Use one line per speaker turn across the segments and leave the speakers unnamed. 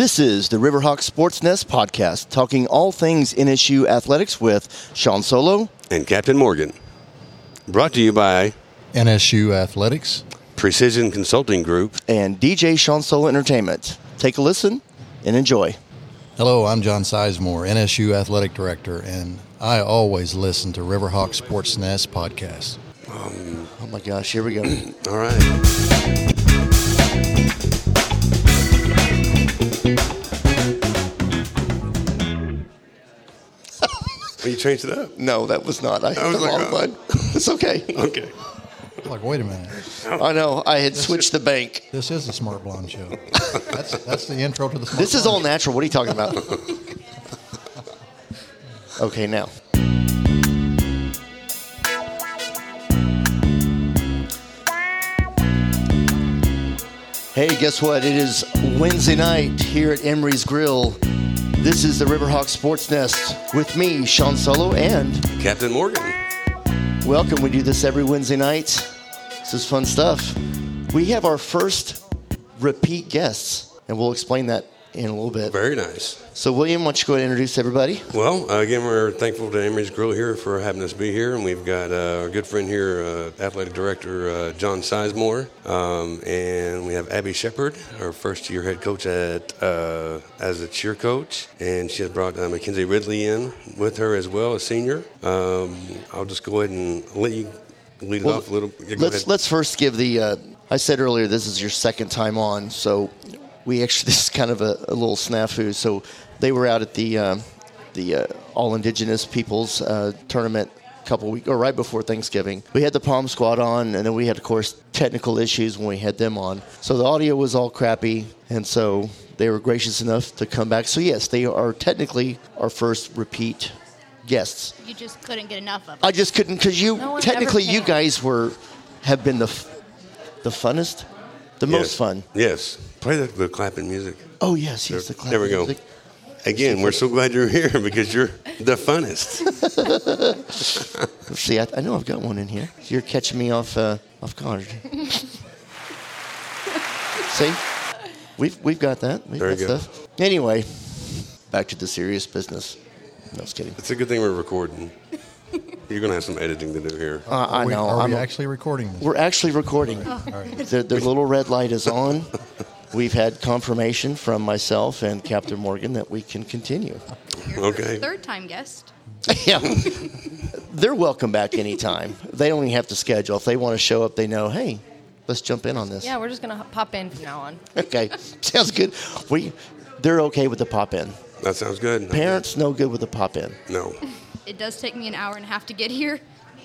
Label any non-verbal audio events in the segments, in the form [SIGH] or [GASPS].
This is the Riverhawk Sports Nest podcast, talking all things NSU athletics with Sean Solo
and Captain Morgan. Brought to you by
NSU Athletics,
Precision Consulting Group,
and DJ Sean Solo Entertainment. Take a listen and enjoy.
Hello, I'm John Sizemore, NSU Athletic Director, and I always listen to Riverhawk Sports Nest podcast.
Um, oh my gosh, here we go. [CLEARS THROAT]
all right. Changed it up.
No, that was not. I, I was the like, wrong oh. one. [LAUGHS] It's okay.
Okay.
Like, wait a minute.
I know. I had this switched
is,
the bank.
This is the Smart Blonde Show. [LAUGHS] That's that's the intro to the. Smart
this
is
all natural. What are you talking about? [LAUGHS] okay, now. Hey, guess what? It is Wednesday night here at Emery's Grill. This is the Riverhawk Sports Nest with me, Sean Solo, and
Captain Morgan.
Welcome. We do this every Wednesday night. This is fun stuff. We have our first repeat guests, and we'll explain that in a little bit.
Very nice.
So, William, why don't you go ahead and introduce everybody?
Well, uh, again, we're thankful to Emery's Grill here for having us be here, and we've got uh, our good friend here, uh, athletic director uh, John Sizemore, um, and we have Abby Shepherd, our first-year head coach at uh, as a cheer coach, and she has brought uh, Mackenzie Ridley in with her as well, a senior. Um, I'll just go ahead and let you lead well, it off a little.
Yeah, let's let's first give the. I said earlier this is your second time on, so we actually [LAUGHS] this is kind of a, a little snafu. So they were out at the uh, the uh, All Indigenous Peoples uh, tournament a couple weeks or right before Thanksgiving. We had the Pom Squad on, and then we had, of course, technical issues when we had them on. So the audio was all crappy, and so they were gracious enough to come back. So yes, they are technically our first repeat guests.
You just couldn't get enough of. It.
I just couldn't because you no technically you guys were have been the the funnest, the
yes.
most fun.
Yes. Play the, the clapping music.
Oh yes, yes, the clapping music.
There we go.
Music.
Again, we're so glad you're here [LAUGHS] because you're the funnest. [LAUGHS]
See, I, I, know I've got one in here. You're catching me off uh, off guard. [LAUGHS] See, we've we've got that. We've
there
got
you go.
Stuff. Anyway, back to the serious business. No, just kidding.
It's a good thing we're recording. You're going to have some editing to do here.
Uh, I know.
Are we, are we actually recording this?
We're actually recording. Oh. Right. The, the little red light is on. We've had confirmation from myself and Captain Morgan that we can continue.
Okay.
Third time guest. [LAUGHS]
yeah. They're welcome back anytime. They don't even have to schedule. If they want to show up, they know, hey, let's jump in on this.
Yeah, we're just going to pop in from now on. [LAUGHS]
Okay. Sounds good. We, they're okay with the pop in.
That sounds good.
Parents no good with the pop in.
No.
It does take me an hour and a half to get here.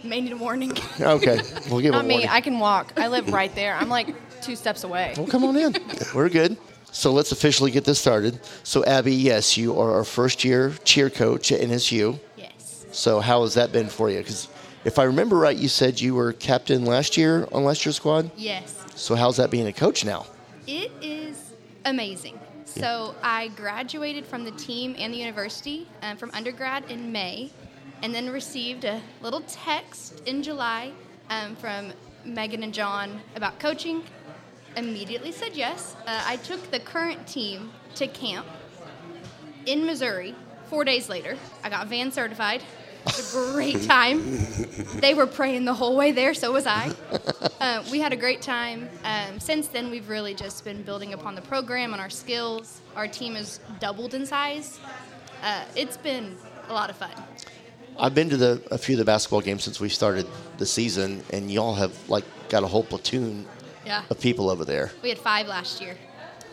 May need a warning.
okay, we'll give
Not
a
me.
warning.
I can walk. I live right there. I'm like two steps away.
Well, come on in. [LAUGHS] We're good. So let's officially get this started. So Abby, yes, you are our first year cheer coach at NSU.
Yes.
So how has that been for you? Because if I remember right, you said you were captain last year on last year's squad.
Yes.
So how's that being a coach now?
It is amazing. So I graduated from the team and the university um, from undergrad in May, and then received a little text in July um, from Megan and John about coaching. Immediately said yes. Uh, I took the current team to camp in Missouri. Four days later, I got van certified. It was a great [LAUGHS] time. they were praying the whole way there, so was I. Uh, we had a great time. Um, since then, we've really just been building upon the program and our skills. Our team has doubled in size. Uh, it's been a lot of fun.
I've been to the a few of the basketball games since we started the season, and y'all have like got a whole platoon
yeah.
of people over there.
We had five last year.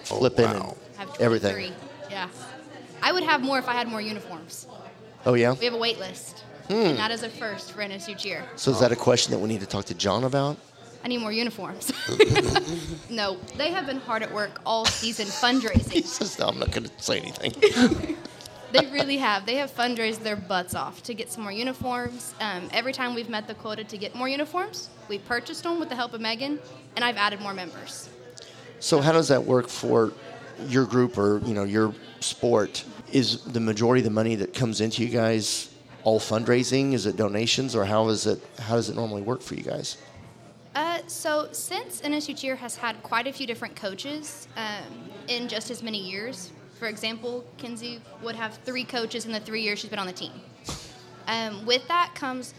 Flipping
oh, wow.
everything.
Yeah. I would have more if I had more uniforms.
Oh yeah.
We have a wait list, hmm. and that is a first for NSU cheer.
So is that a question that we need to talk to John about?
I need more uniforms. [LAUGHS] no, they have been hard at work all season fundraising. [LAUGHS]
he says, no, I'm not going to say anything. [LAUGHS]
they really have. They have fundraised their butts off to get some more uniforms. Um, every time we've met the quota to get more uniforms, we've purchased them with the help of Megan, and I've added more members.
So how does that work for your group or you know your sport? Is the majority of the money that comes into you guys all fundraising? Is it donations, or how is it? How does it normally work for you guys?
Uh, so since NSU Cheer has had quite a few different coaches um, in just as many years, For example, Kinzie would have three coaches in the three years she's been on the team. Um, with that comes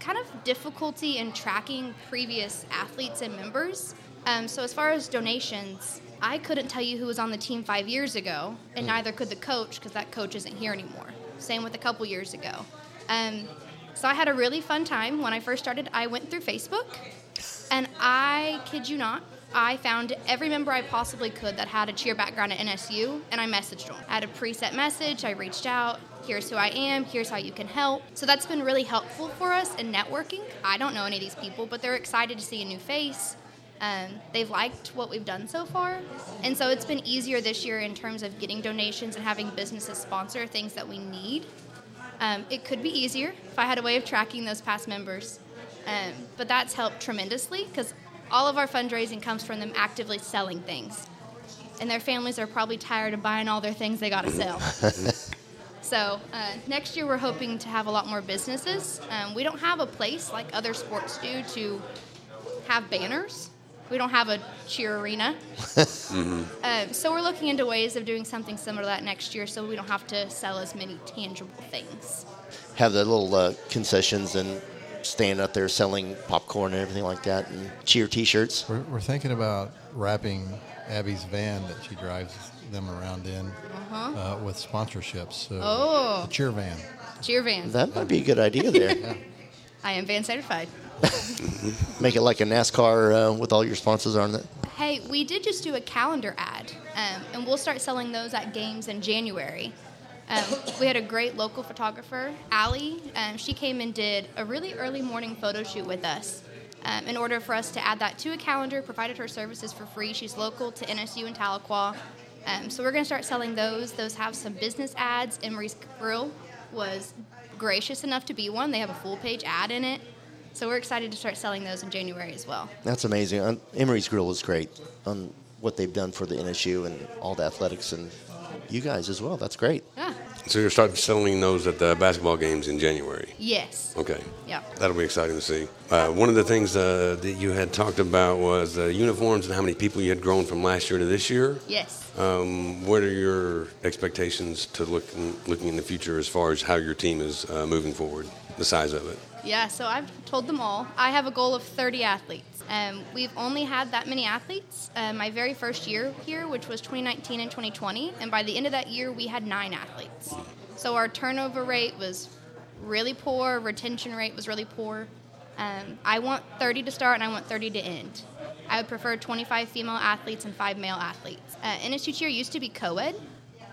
kind of difficulty in tracking previous athletes and members. Um, so, as far as donations, I couldn't tell you who was on the team five years ago, and neither could the coach because that coach isn't here anymore. Same with a couple years ago. Um, so, I had a really fun time when I first started. I went through Facebook, and I kid you not, I found every member I possibly could that had a cheer background at NSU, and I messaged them. I had a preset message, I reached out, here's who I am, here's how you can help. So that's been really helpful for us in networking. I don't know any of these people, but they're excited to see a new face. Um, they've liked what we've done so far. And so it's been easier this year in terms of getting donations and having businesses sponsor things that we need. Um, it could be easier if I had a way of tracking those past members. Um, but that's helped tremendously because all of our fundraising comes from them actively selling things. And their families are probably tired of buying all their things they got to sell. [LAUGHS] so uh, next year we're hoping to have a lot more businesses. Um, we don't have a place like other sports do to have banners. We don't have a cheer arena. Um, [LAUGHS] so we're looking into ways of doing something similar to that next year so we don't have to sell as many tangible things.
Have the little uh, concessions and stand up there selling popcorn and everything like that, and cheer T-shirts.
We're, we're thinking about wrapping Abby's van that she drives them around in uh, with sponsorships. So
Oh.
the cheer van.
Cheer van.
That might be a good idea there. [LAUGHS]
I am van certified. [LAUGHS]
Make it like a NASCAR uh, with all your sponsors on it.
Hey, we did just do a calendar ad, um, and we'll start selling those at games in January. Um, we had a great local photographer, Allie. Um, she came and did a really early morning photo shoot with us. Um, in order for us to add that to a calendar, provided her services for free. She's local to NSU and Tahlequah. Um, so we're going to start selling those. Those have some business ads. Emery's Grill was gracious enough to be one. They have a full page ad in it. So we're excited to start selling those in January as well.
That's amazing. Um, Emery's Grill is great on what they've done for the NSU and all the athletics and you guys as well. That's great.
Yeah.
So you're starting selling those at the basketball games in January.
Yes.
Okay.
Yeah.
That'll be exciting to see. Uh, one of the things uh, that you had talked about was uh, uniforms and how many people you had grown from last year to this year.
Yes.
Um, what are your expectations to look looking in the future as far as how your team is uh, moving forward, the size of it?
Yeah, so I've told them all. I have a goal of 30 athletes. Um, we've only had that many athletes uh, my very first year here, which was 2019 and 2020. And by the end of that year, we had nine athletes. So our turnover rate was really poor, retention rate was really poor. Um, I want 30 to start and I want 30 to end. I would prefer 25 female athletes and five male athletes. Uh, NSU cheer used to be co ed,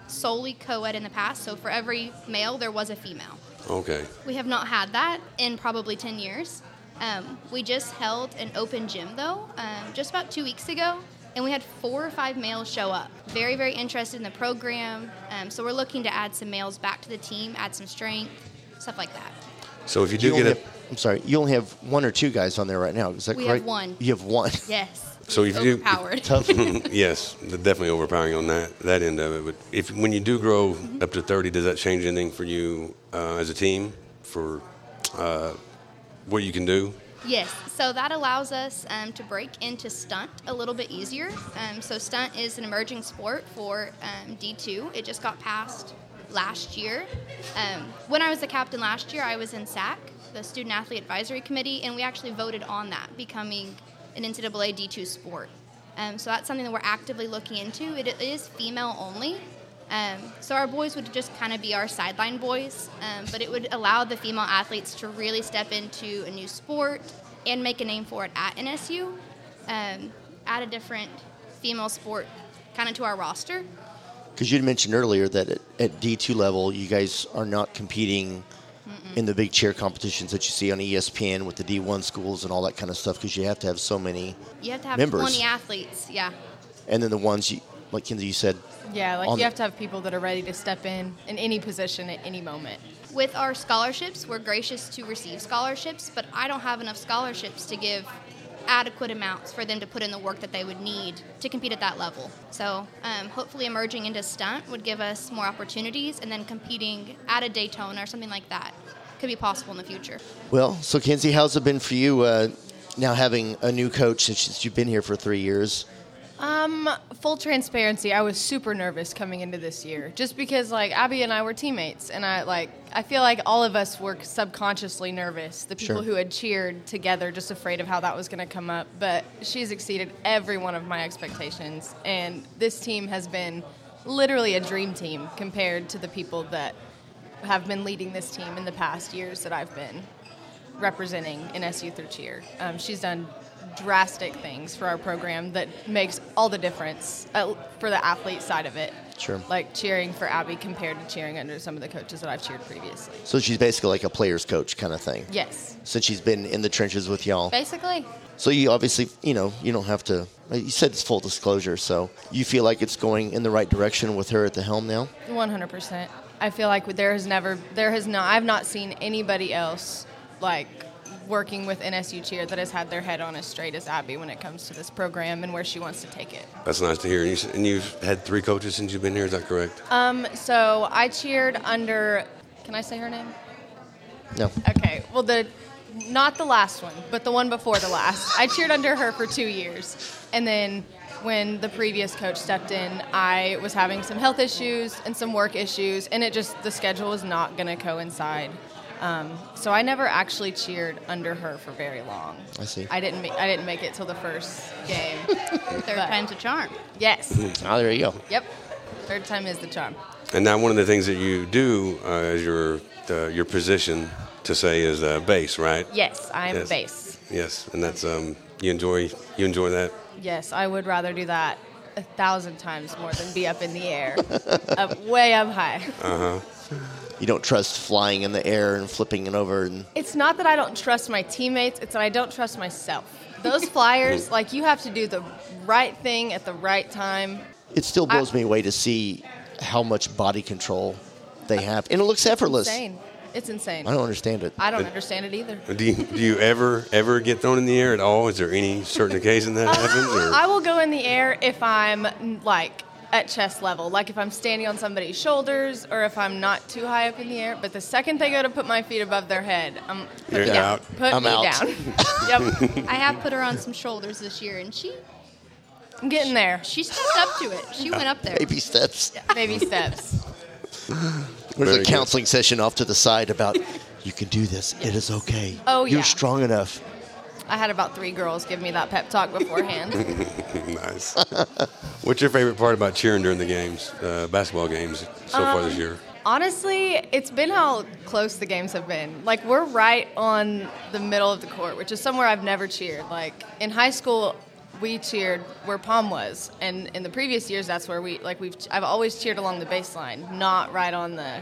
solely co ed in the past. So for every male, there was a female.
Okay.
We have not had that in probably 10 years. Um, we just held an open gym though, um, just about two weeks ago, and we had four or five males show up. Very, very interested in the program. Um, so we're looking to add some males back to the team, add some strength, stuff like that.
So if you
You
do
only
get a
have- I'm sorry. You only have one or two guys on there right now. Is that
We
correct?
have one.
You have one.
Yes. [LAUGHS]
So if you. [LAUGHS]
Tough.
yes, definitely overpowering on that that end of it. But if when you do grow up to 30, does that change anything for you uh, as a team for uh, what you can do?
Yes, so that allows us um, to break into stunt a little bit easier. Um, so stunt is an emerging sport for um, D2. It just got passed last year. Um, when I was the captain last year, I was in SAC, the Student Athlete Advisory Committee, and we actually voted on that becoming an NCAA D2 sport. Um, so that's something that we're actively looking into. It is female only. Um, so our boys would just kind of be our sideline boys, um, but it would allow the female athletes to really step into a new sport and make a name for it at NSU, um, add a different female sport kind of to our roster.
Because you mentioned earlier that at, at D2 level, you guys are not competing in the big cheer competitions that you see on ESPN with the D1 schools and all that kind of stuff because you have to have so many.
You have to have
Members.
20 athletes, yeah.
And then the ones, you, like Kinzie, you said,
Yeah, like
On
you
the-
have to have people that are ready to step in in any position at any moment.
With our scholarships, we're gracious to receive scholarships, but I don't have enough scholarships to give adequate amounts for them to put in the work that they would need to compete at that level. So, um, hopefully, emerging into stunt would give us more opportunities, and then competing at a Daytona or something like that could be possible in the future.
well, so Kenzie, how's it been for you uh, now having a new coach since you've been here for three years?
Um, full transparency, I was super nervous coming into this year, just because like Abby and I were teammates, and I like I feel like all of us were subconsciously nervous. The people
Sure.
who had cheered together, just afraid of how that was going to come up. But she's exceeded every one of my expectations, and this team has been literally a dream team compared to the people that have been leading this team in the past years that I've been representing NSU through cheer. Um, she's done drastic things for our program that makes all the difference uh, for the athlete side of it.
Sure.
Like cheering for Abby compared to cheering under some of the coaches that I've cheered previously.
So she's basically like a player's coach kind of thing.
Yes.
Since she's been in the trenches with y'all.
Basically,
So you obviously, you know, you don't have to. You said it's full disclosure, so you feel like it's going in the right direction with her at the helm now.
100%. I feel like there has never, there has not, I've not seen anybody else like working with NSU cheer that has had their head on as straight as Abby when it comes to this program and where she wants to take it.
That's nice to hear. And, you, s- and you've had three coaches since you've been here. Is that correct?
Um, so I cheered under, can I say her name?
No.
Okay. Well, the not the last one, but the one before the last. I cheered under her for two years, and then when the previous coach stepped in, I was having some health issues and some work issues, and it just the schedule was not going to coincide. Um, so I never actually cheered under her for very long.
I see.
I didn't. Ma- I didn't make it till the first game. [LAUGHS]
third
But-
time's a charm.
yes.
Oh, there you go.
Yep. Third time is the charm.
And now one of the things that you do uh, as your uh, your position to say is uh, base, right?
Yes, I am
Yes.
a base.
Yes, and that's um, you enjoy you enjoy that.
Yes, I would rather do that a thousand times more than be up in the air, [LAUGHS] up way up high. Uh-huh.
You don't trust flying in the air and flipping it over and
It's not that I don't trust my teammates; it's that I don't trust myself. Those flyers, [LAUGHS] like you have to do the right thing at the right time.
it still blows me away to see how much body control they have, and it looks effortless.
Insane. It's insane.
I don't understand it.
I don't understand it either.
Do you, do you ever ever get thrown in the air at all? Is there any certain occasion that uh, happens? Or?
I will go in the air if I'm like at chest level, like if I'm standing on somebody's shoulders or if I'm not too high up in the air. But the second they go to put my feet above their head, I'm put
You're
me down.
out.
Put
I'm
me
out.
down. [LAUGHS] yep,
I have put her on some shoulders this year, and she
I'm getting there.
she stepped up to it. She went up there.
Baby steps.
Baby steps. [LAUGHS]
There's
Very
a
good.
counseling session off to the side about you can do this. It is okay.
Oh,
You're
yeah.
strong enough.
I had about three girls give me that pep talk beforehand. [LAUGHS] [LAUGHS]
nice. What's your favorite part about cheering during the games, uh, basketball games so far
Um,
this year?
Honestly, it's been how close the games have been. Like we're right on the middle of the court, which is somewhere I've never cheered. Like in high school, we cheered where Pom was, and in the previous years, that's where we like we've. I've always cheered along the baseline, not right on the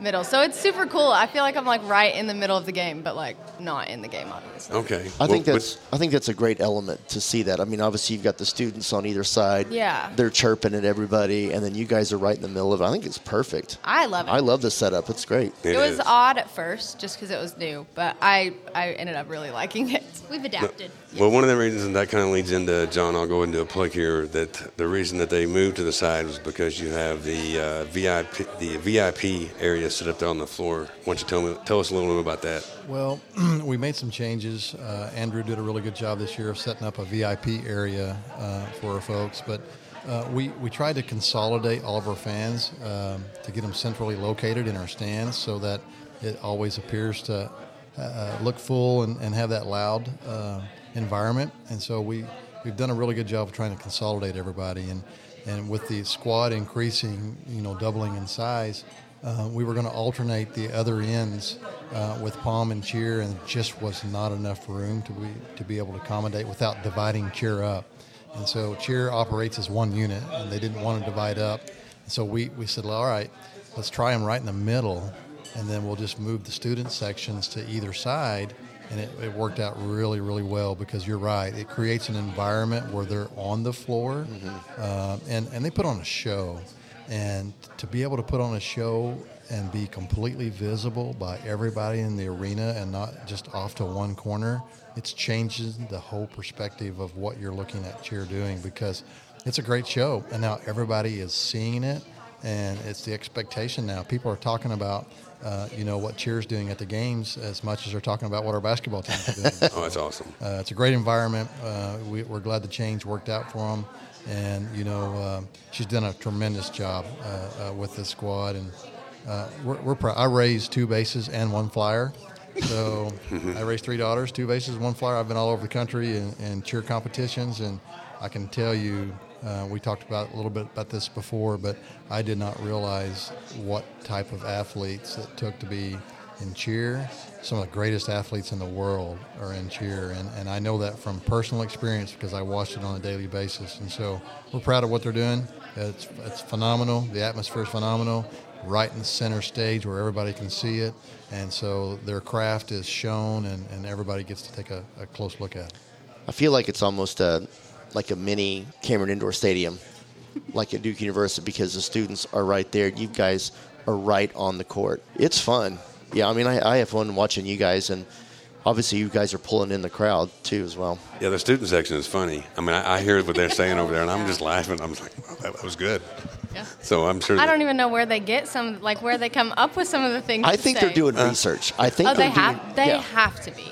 middle. So it's super cool. I feel like I'm like right in the middle of the game, but like not in the game, obviously.
Okay.
I think
Well,
that's I think that's a great element to see that. I mean, obviously you've got the students on either side.
Yeah.
They're chirping at everybody, and then you guys are right in the middle of it. I think it's perfect.
I love it.
I love the setup. It's great.
It
it was
is.
odd at first, just because it was new, but I I ended up really liking it.
We've adapted.
Well, one of the reasons, and that kind of leads into John. I'll go into a plug here. That the reason that they moved to the side was because you have the uh, VIP, the VIP area set up there on the floor. Why don't you tell me, tell us a little bit about that?
Well, [CLEARS THROAT] we made some changes. Uh, Andrew did a really good job this year of setting up a VIP area uh, for our folks, but uh, we, we tried to consolidate all of our fans um, to get them centrally located in our stands so that it always appears to uh, look full and, and have that loud uh, environment. And so we, we've done a really good job of trying to consolidate everybody. And, and with the squad increasing, you know, doubling in size, uh, we were going to alternate the other ends uh, with Pom and Cheer, and just was not enough room to be to be able to accommodate without dividing Cheer up. And so Cheer operates as one unit, and they didn't want to divide up. And so we, we said, well, all right, let's try them right in the middle, and then we'll just move the student sections to either side. And it, it worked out really, really well because you're right. It creates an environment where they're on the floor, uh, and, and they put on a show. And to be able to put on a show and be completely visible by everybody in the arena and not just off to one corner, it's changes the whole perspective of what you're looking at cheer doing because it's a great show. And now everybody is seeing it and it's the expectation now. People are talking about, uh, you know, what cheer's doing at the games as much as they're talking about what our basketball team is doing. [LAUGHS]
Oh, that's awesome.
Uh, it's a great environment. Uh, we, we're glad the change worked out for them, and you know uh, she's done a tremendous job uh, uh, with the squad, and uh, we're, we're. I raised two bases and one flyer, so I raised three daughters, two bases, one flyer. I've been all over the country in, in cheer competitions, and I can tell you. Uh, we talked about a little bit about this before, but I did not realize what type of athletes it took to be in cheer. Some of the greatest athletes in the world are in cheer, and, and I know that from personal experience because I watch it on a daily basis. And so we're proud of what they're doing. It's, it's phenomenal. The atmosphere is phenomenal, right in the center stage where everybody can see it. And so their craft is shown, and, and everybody gets to take a, a close look at it.
I feel like it's almost a like a mini Cameron Indoor Stadium, like at Duke University, because the students are right there. You guys are right on the court. It's fun. Yeah, I mean, I, I have fun watching you guys, and obviously you guys are pulling in the crowd too as well.
Yeah, the student section is funny. I mean, I, I hear what they're saying over there, and I'm just laughing. I'm like, wow, that, that was good.
Yeah.
So I'm sure.
I don't even know where they get some, like where they come up with some of the things.
I
to
think
say.
they're doing research. I think
Oh, they
they're doing,
have. They
yeah.
have to be.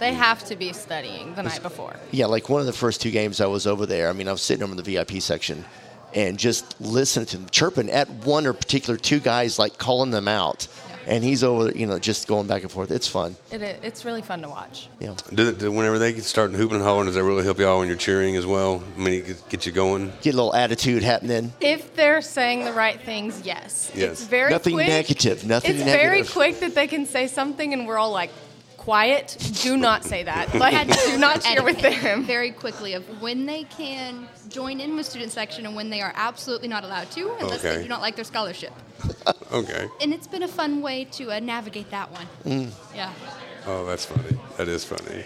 They mm. have to be studying the night before.
Yeah, like one of the first two games I was over there. I mean, I was sitting over in the VIP section and just listening to them chirping at one or particular two guys, like calling them out. And he's over, you know, just going back and forth. It's fun.
It, it's really fun to watch.
Yeah.
Do, do, whenever they get starting hooping and hollering, does that really help you all when you're cheering as well? I mean, get, get you going.
Get a little attitude happening.
If they're saying the right things, yes.
Yes.
It's very
Nothing
quick.
negative, nothing negative
It's very quick that they can say something and we're all like, quiet. Do not say that. [LAUGHS] Like, do not share with them. [LAUGHS]
very quickly of when they can join in with student section and when they are absolutely not allowed to unless
Okay.
they do not like their scholarship. [LAUGHS]
Okay.
And it's been a fun way to uh, navigate that one.
Mm.
Yeah.
Oh, that's funny. That is funny.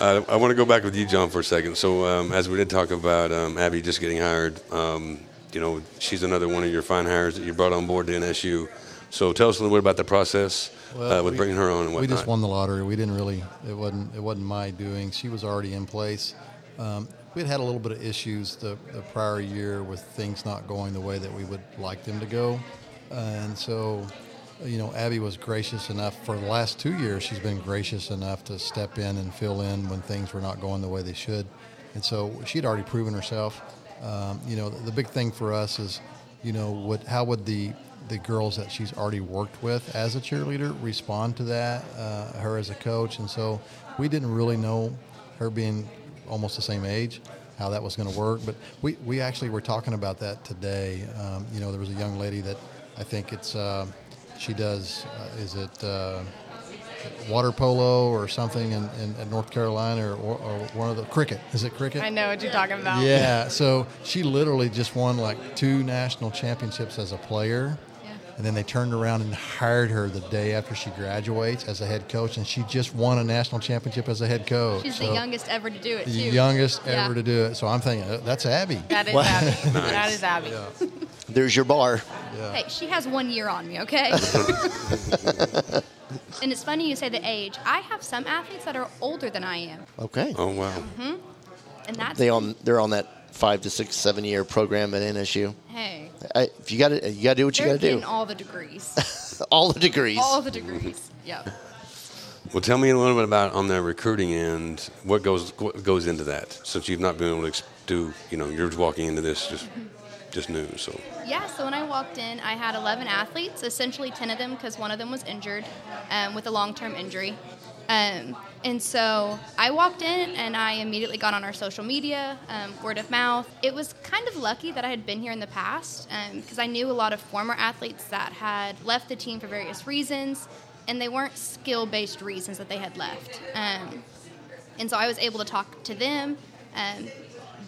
Uh, I want to go back with you, John, for a second. So, um, as we did talk about um, Abby just getting hired, um, you know, she's another one of your fine hires that you brought on board to NSU. So, tell us a little bit about the process uh, with
we-
bringing her on and
We just won the lottery. We didn't really. It wasn't. It wasn't my doing. She was already in place. Um, we had had a little bit of issues the, the prior year with things not going the way that we would like them to go, and so, you know, Abby was gracious enough for the last two years. She's been gracious enough to step in and fill in when things were not going the way they should, and so she'd already proven herself. Um, you know, the, the big thing for us is, you know, what how would the the girls that she's already worked with as a cheerleader respond to that, uh, her as a coach. And so we didn't really know her being almost the same age, how that was going to work. But we, we actually were talking about that today. Um, you know, there was a young lady that I think it's, uh, she does, uh, is it uh, water polo or something in, in, in North Carolina or, or, or one of the cricket? Is it cricket?
I know what you're talking about.
Yeah, so she literally just won like two national championships as a player.
Yeah.
And then they turned around and hired her the day after she graduates as a head coach, and she just won a national championship as a head coach.
She's
So,
the youngest ever to do it,
the
too.
youngest
Yeah.
ever to do it. So I'm thinking uh, that's Abby.
That is
Wow.
Abby. [LAUGHS] That is Abby. [LAUGHS]
There's your bar.
Hey, she has one year on me, okay? [LAUGHS] and it's funny you say the age. I have some athletes that are older than I am,
Okay.
oh, wow.
and that's
They on they're on that five to six, seven year program at NSU.
hey.
I, if you got to, you got to do what you
They're
got to
getting
do.
all the degrees, [LAUGHS]
All the degrees.
all the degrees. Yeah.
Well, tell me a little bit about on the recruiting end. What goes what goes into that? Since you've not been able to do, you know, you're just walking into this just just new. So,
Yeah, so when I walked in, I had 11 athletes, essentially 10 of them because one of them was injured um, with a long term injury. Um, and so I walked in and I immediately got on our social media, um, word of mouth. It was kind of lucky that I had been here in the past because I knew a lot of former athletes that had left the team for various reasons, and they weren't skill based reasons that they had left. Um, and so I was able to talk to them. Um,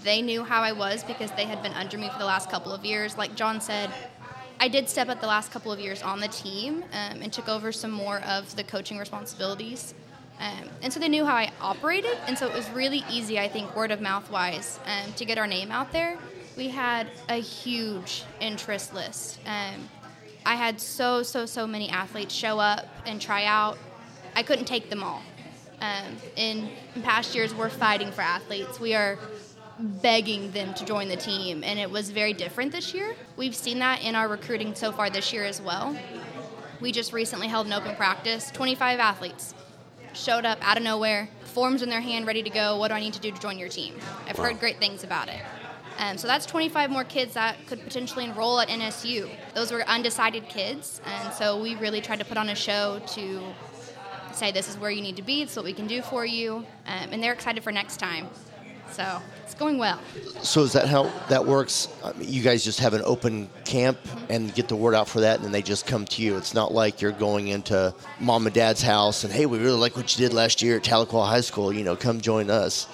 they knew how I was because they had been under me for the last couple of years. Like John said, I did step up the last couple of years on the team um, and took over some more of the coaching responsibilities. Um, and so they knew how I operated, and so it was really easy, I think, word of mouth wise, um, to get our name out there. We had a huge interest list. Um, I had so, so, so many athletes show up and try out. I couldn't take them all. Um, in, in past years, we're fighting for athletes. We are begging them to join the team, and it was very different this year. We've seen that in our recruiting so far this year as well. We just recently held an open practice, 25 athletes showed up out of nowhere, forms in their hand, ready to go. What do I need to do to join your team? I've
Wow.
heard great things about it. Um, so that's 25 more kids that could potentially enroll at NSU. Those were undecided kids, and so we really tried to put on a show to say this is where you need to be, it's what we can do for you, um, and they're excited for next time. So it's going well.
So is that how that works? You guys just have an open camp and get the word out for that, and then they just come to you. It's not like you're going into mom and dad's house and hey, we really like what you did last year at Tahlequah High School. You know, come join us.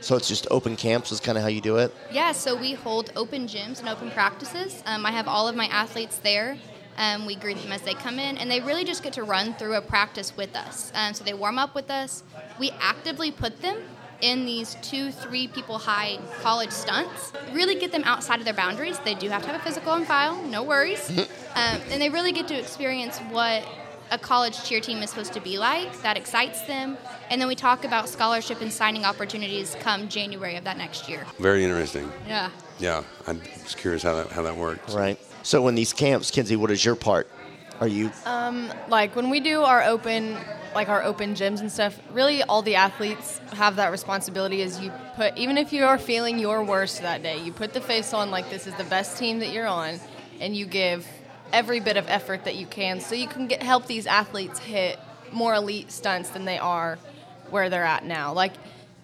So it's just open camps is kind of how you do it.
Yeah, so we hold open gyms and open practices. Um, I have all of my athletes there. Um, we greet them as they come in, and they really just get to run through a practice with us. Um, so they warm up with us. We actively put them in these two, three people high college stunts. Really get them outside of their boundaries. They do have to have a physical on file, no worries. [LAUGHS] um, and they really get to experience what a college cheer team is supposed to be like. That excites them. And then we talk about scholarship and signing opportunities come January of that next year.
Very interesting.
Yeah.
Yeah, I'm just curious how that how that works.
Right. So in these camps, Kinzie, what is your part? Are you
like when we do our open like our open gyms and stuff really all the athletes have that responsibility is you put even if you are feeling your worst that day you put the face on like this is the best team that you're on and you give every bit of effort that you can so you can get help these athletes hit more elite stunts than they are where they're at now. Like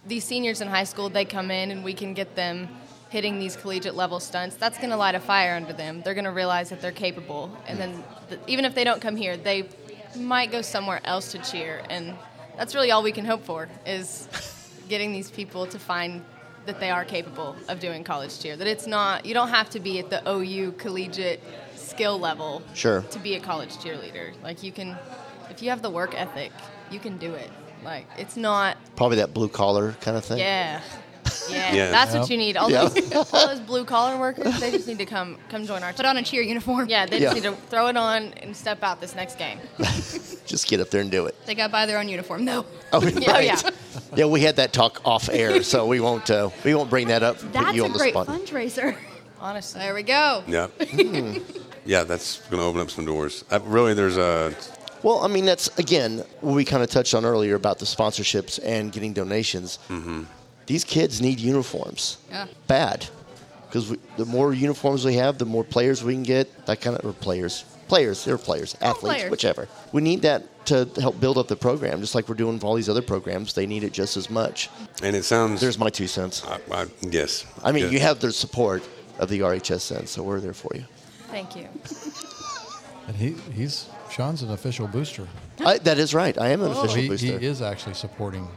these seniors in high school they come in and we can get them hitting these collegiate level stunts. That's going to light a fire under them. They're going to realize that they're capable. And then th- even if they don't come here they might go somewhere else to cheer and that's really all we can hope for is getting these people to find that they are capable of doing college cheer that it's not you don't have to be at the ou collegiate skill level
Sure.
to be a college cheerleader like you can if you have the work ethic you can do it like it's not
probably that blue collar kind of thing?
yeah. Yeah, [LAUGHS]
Yeah.
that's
Yep.
what you need. All,
Yeah.
those, all those [LAUGHS] blue collar workers, they just need to come come join our
Put on a cheer uniform.
Yeah, they
Yeah.
just need to throw it on and step out this next game. [LAUGHS]
Just get up there and do it.
They got to buy their own uniform. No.
Oh,
Yeah,
right.
yeah.
Yeah, we had that talk off air, so we won't uh, we won't bring that up. and put
That's
you
a
on the
great
spot.
fundraiser.
Honestly.
There we go.
Yeah. yeah, that's going to open up some doors. Uh, really, there's a
Well, I mean, that's again what we kind of touched on earlier about the sponsorships and getting donations. These kids need uniforms
Yeah.
bad because the more uniforms we have, the more players we can get. That kind of or players, players, they're players, athletes,
players.
whichever. We need that to help build up the program, just like we're doing for all these other programs. They need it just as much.
and it sounds.
There's my two cents.
I, I, yes.
I mean,
Yes.
you have the support of the RHSN, so we're there for you.
Thank you.
And he, he's Sean's an official booster.
I, that is right. I am an
So
official
he, he is actually supporting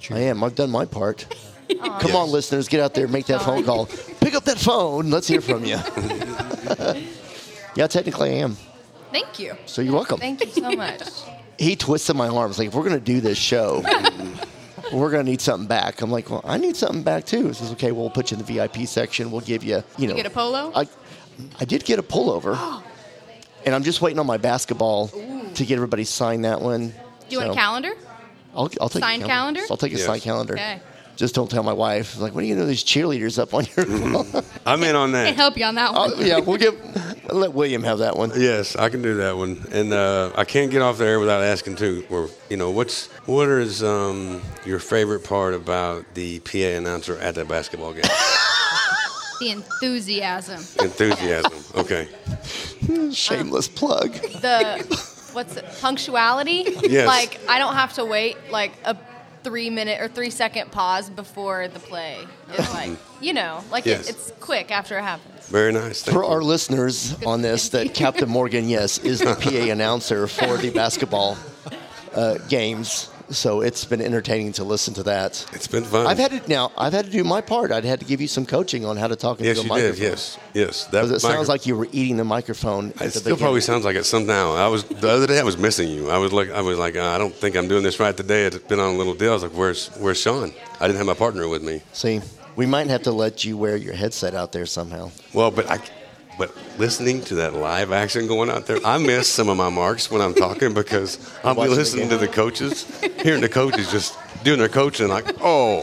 cheer.
I am. I've done my part. [LAUGHS] Come
Yes.
on, listeners, get out there, make that phone call. [LAUGHS] Pick up that phone. Let's hear from you. [LAUGHS] yeah, technically I am.
Thank you.
So you're welcome.
Thank you so much.
He twisted my arms like, if we're going to do this show, [LAUGHS] we're going to need something back. I'm like, well, I need something back too. He says, okay, we'll put you in the VIP section. We'll give you, you know.
get a polo?
I, I did get a pullover. [GASPS] and I'm just waiting on my basketball to get everybody sign that one.
Do you want a calendar?
I'll, I'll take
Signed
a
calendar?
I'll take a
Yes.
signed calendar.
Okay.
Just don't tell my wife. Like, what do you know? These cheerleaders up on your. [LAUGHS]
I'm in on that.
Can
that.
help you on that one.
oh, yeah, we'll give. [LAUGHS] Let William have that one.
Yes, I can do that one, and uh, I can't get off there without asking too. Or you know, what's what is um, your favorite part about the PA announcer at the basketball game? [LAUGHS]
The enthusiasm.
Enthusiasm. Okay.
Shameless plug.
The what's it? Punctuality?
Yes.
Like I don't have to wait like a three minute or three second pause before the play. It's like [LAUGHS] you know, like
Yes.
it, it's quick after it happens.
Very nice. Thank
For
you.
our listeners on this, that [LAUGHS] Captain Morgan, yes, is the PA announcer for the basketball uh, games. So it's been entertaining to listen to that.
It's been fun.
I've had to now. I've had to do my part. I'd had to give you some coaching on how to talk into
Yes,
the
you
microphone.
did. Yes, yes. That
it sounds like you were eating the microphone.
It
the
still
beginning.
probably sounds like it somehow. I was the other day. I was missing you. I was like, I was like, uh, I don't think I'm doing this right today. It's been on a little deal. I was like, where's Where's Sean? I didn't have my partner with me.
See, we might have to let you wear your headset out there somehow.
Well, but I, but listening to that live action going out there, I miss some of my marks when I'm talking because I'll be listening to the coaches, hearing the coaches just doing their coaching, like, oh,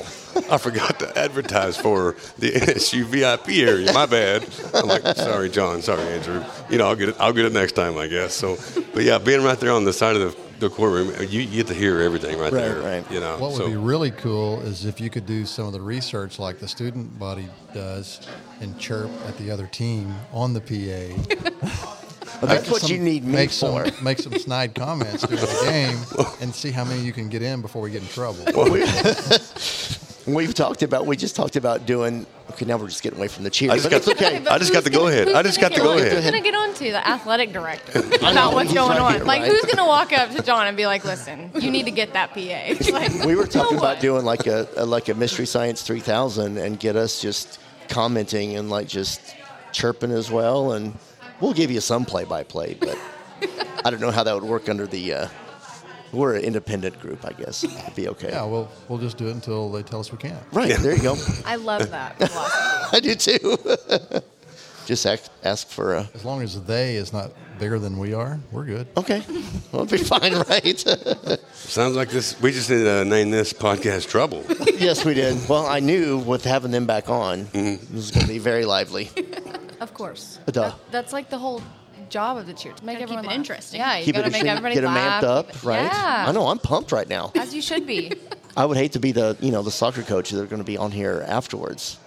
I forgot to advertise for the [LAUGHS] NSU VIP area. My bad. I'm like, sorry, John. Sorry, Andrew. You know, I'll get it. I'll get it next time, I guess. So, but yeah, being right there on the side of the, the courtroom, you, you get to hear everything right,
Right,
there.
right.
You know,
What would
so
be really cool is if you could do some of the research like the student body does and chirp at the other team on the PA.
But [LAUGHS] that's
Make
what
some-
you need me
make
for.
Some, [LAUGHS] make some snide comments during the [LAUGHS] game and see how many you can get in before we get in trouble.
We've talked about. We just talked about doing. Okay, now we're just getting away from the cheer.
I just
but
got
it's okay.
I just got the go ahead. I just got the go ahead.
Who's
ahead.
going to get on to the athletic director
know,
about what's going
right
on?
here,
like,
right?
who's going to walk up to John and be like, "Listen, you need to get that PA." [LAUGHS] Like,
We were talking
no
about
one.
doing like a, a like a mystery science 3000 and get us just commenting and like just chirping as well and we'll give you some play by play but [LAUGHS] I don't know how that would work under the uh, we're an independent group I guess [LAUGHS] it'd be okay
Yeah, we'll we'll just do it until they tell us we can't.
right there you go
I love that philosophy. [LAUGHS]
I do too [LAUGHS] just ask, ask for a
As long as they is not bigger than we are, we're good.
okay well it'll be fine right
Sounds like this. We just need to name this podcast "Trouble."
yes we did well I knew with having them back on
Mm-hmm.
this is going to be very lively
Of course.
Duh.
That- that's like the whole job of the cheer to make
Gotta keep
everyone
it
laugh.
interesting.
Yeah, you
keep
got to
it
make
interesting,
everybody
get them
laugh.
amped up right
Yeah.
I know I'm pumped right now
As you should be. [LAUGHS]
I would hate to be the you know the soccer coach that are going to be on here afterwards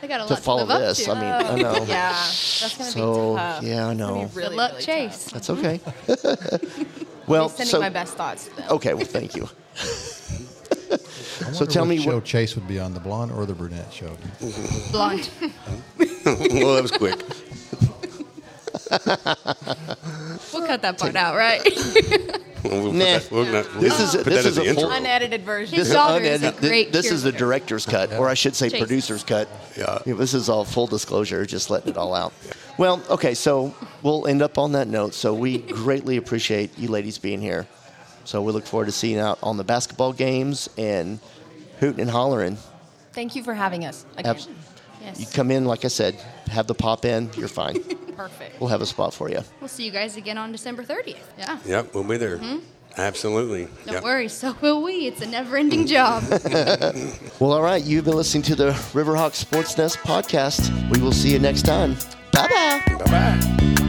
They got a
to follow
to live
this.
up
I mean, I know.
Yeah, that's going to
So,
be tough.
yeah, I
It's gonna be
know.
really,
Good luck,
really
Chase.
tough.
That's okay.
I'll
mm-hmm. [LAUGHS]
well, sending
so
my best thoughts to them.
okay. Well, thank you. [LAUGHS]
I
So
wonder
tell
what
me
show
what-
Chase would be on, the blonde or the brunette show.
Blonde.
well, that was quick.
We'll cut that part out, right? [LAUGHS]
We'll
Nah.
that- we'll not-
This
we'll
is
put
this
that
is
as
a
the
full-
Unedited version.
This,
daughter is a
unedited-
great
this is the director's cut, or I should say,
Chase.
producer's cut.
Yeah.
This is all full disclosure, just letting it all out. Well, okay, so we'll end up on that note. So we greatly appreciate you ladies being here. So we look forward to seeing you out on the basketball games and hooting and hollering.
Thank you for having us again.
Abs-
yes.
You come in, like I said, have the pop in, you're fine. [LAUGHS]
Perfect.
We'll have a spot for you.
We'll see you guys again on December 30th. Yeah.
Yep, we'll be there. Mm-hmm. Absolutely.
Don't
Yep.
worry, so will we. It's a never-ending job. [LAUGHS]
Well, all right. You've been listening to the Riverhawk Sports Nest podcast. We will see you next time. Bye bye.
Bye bye.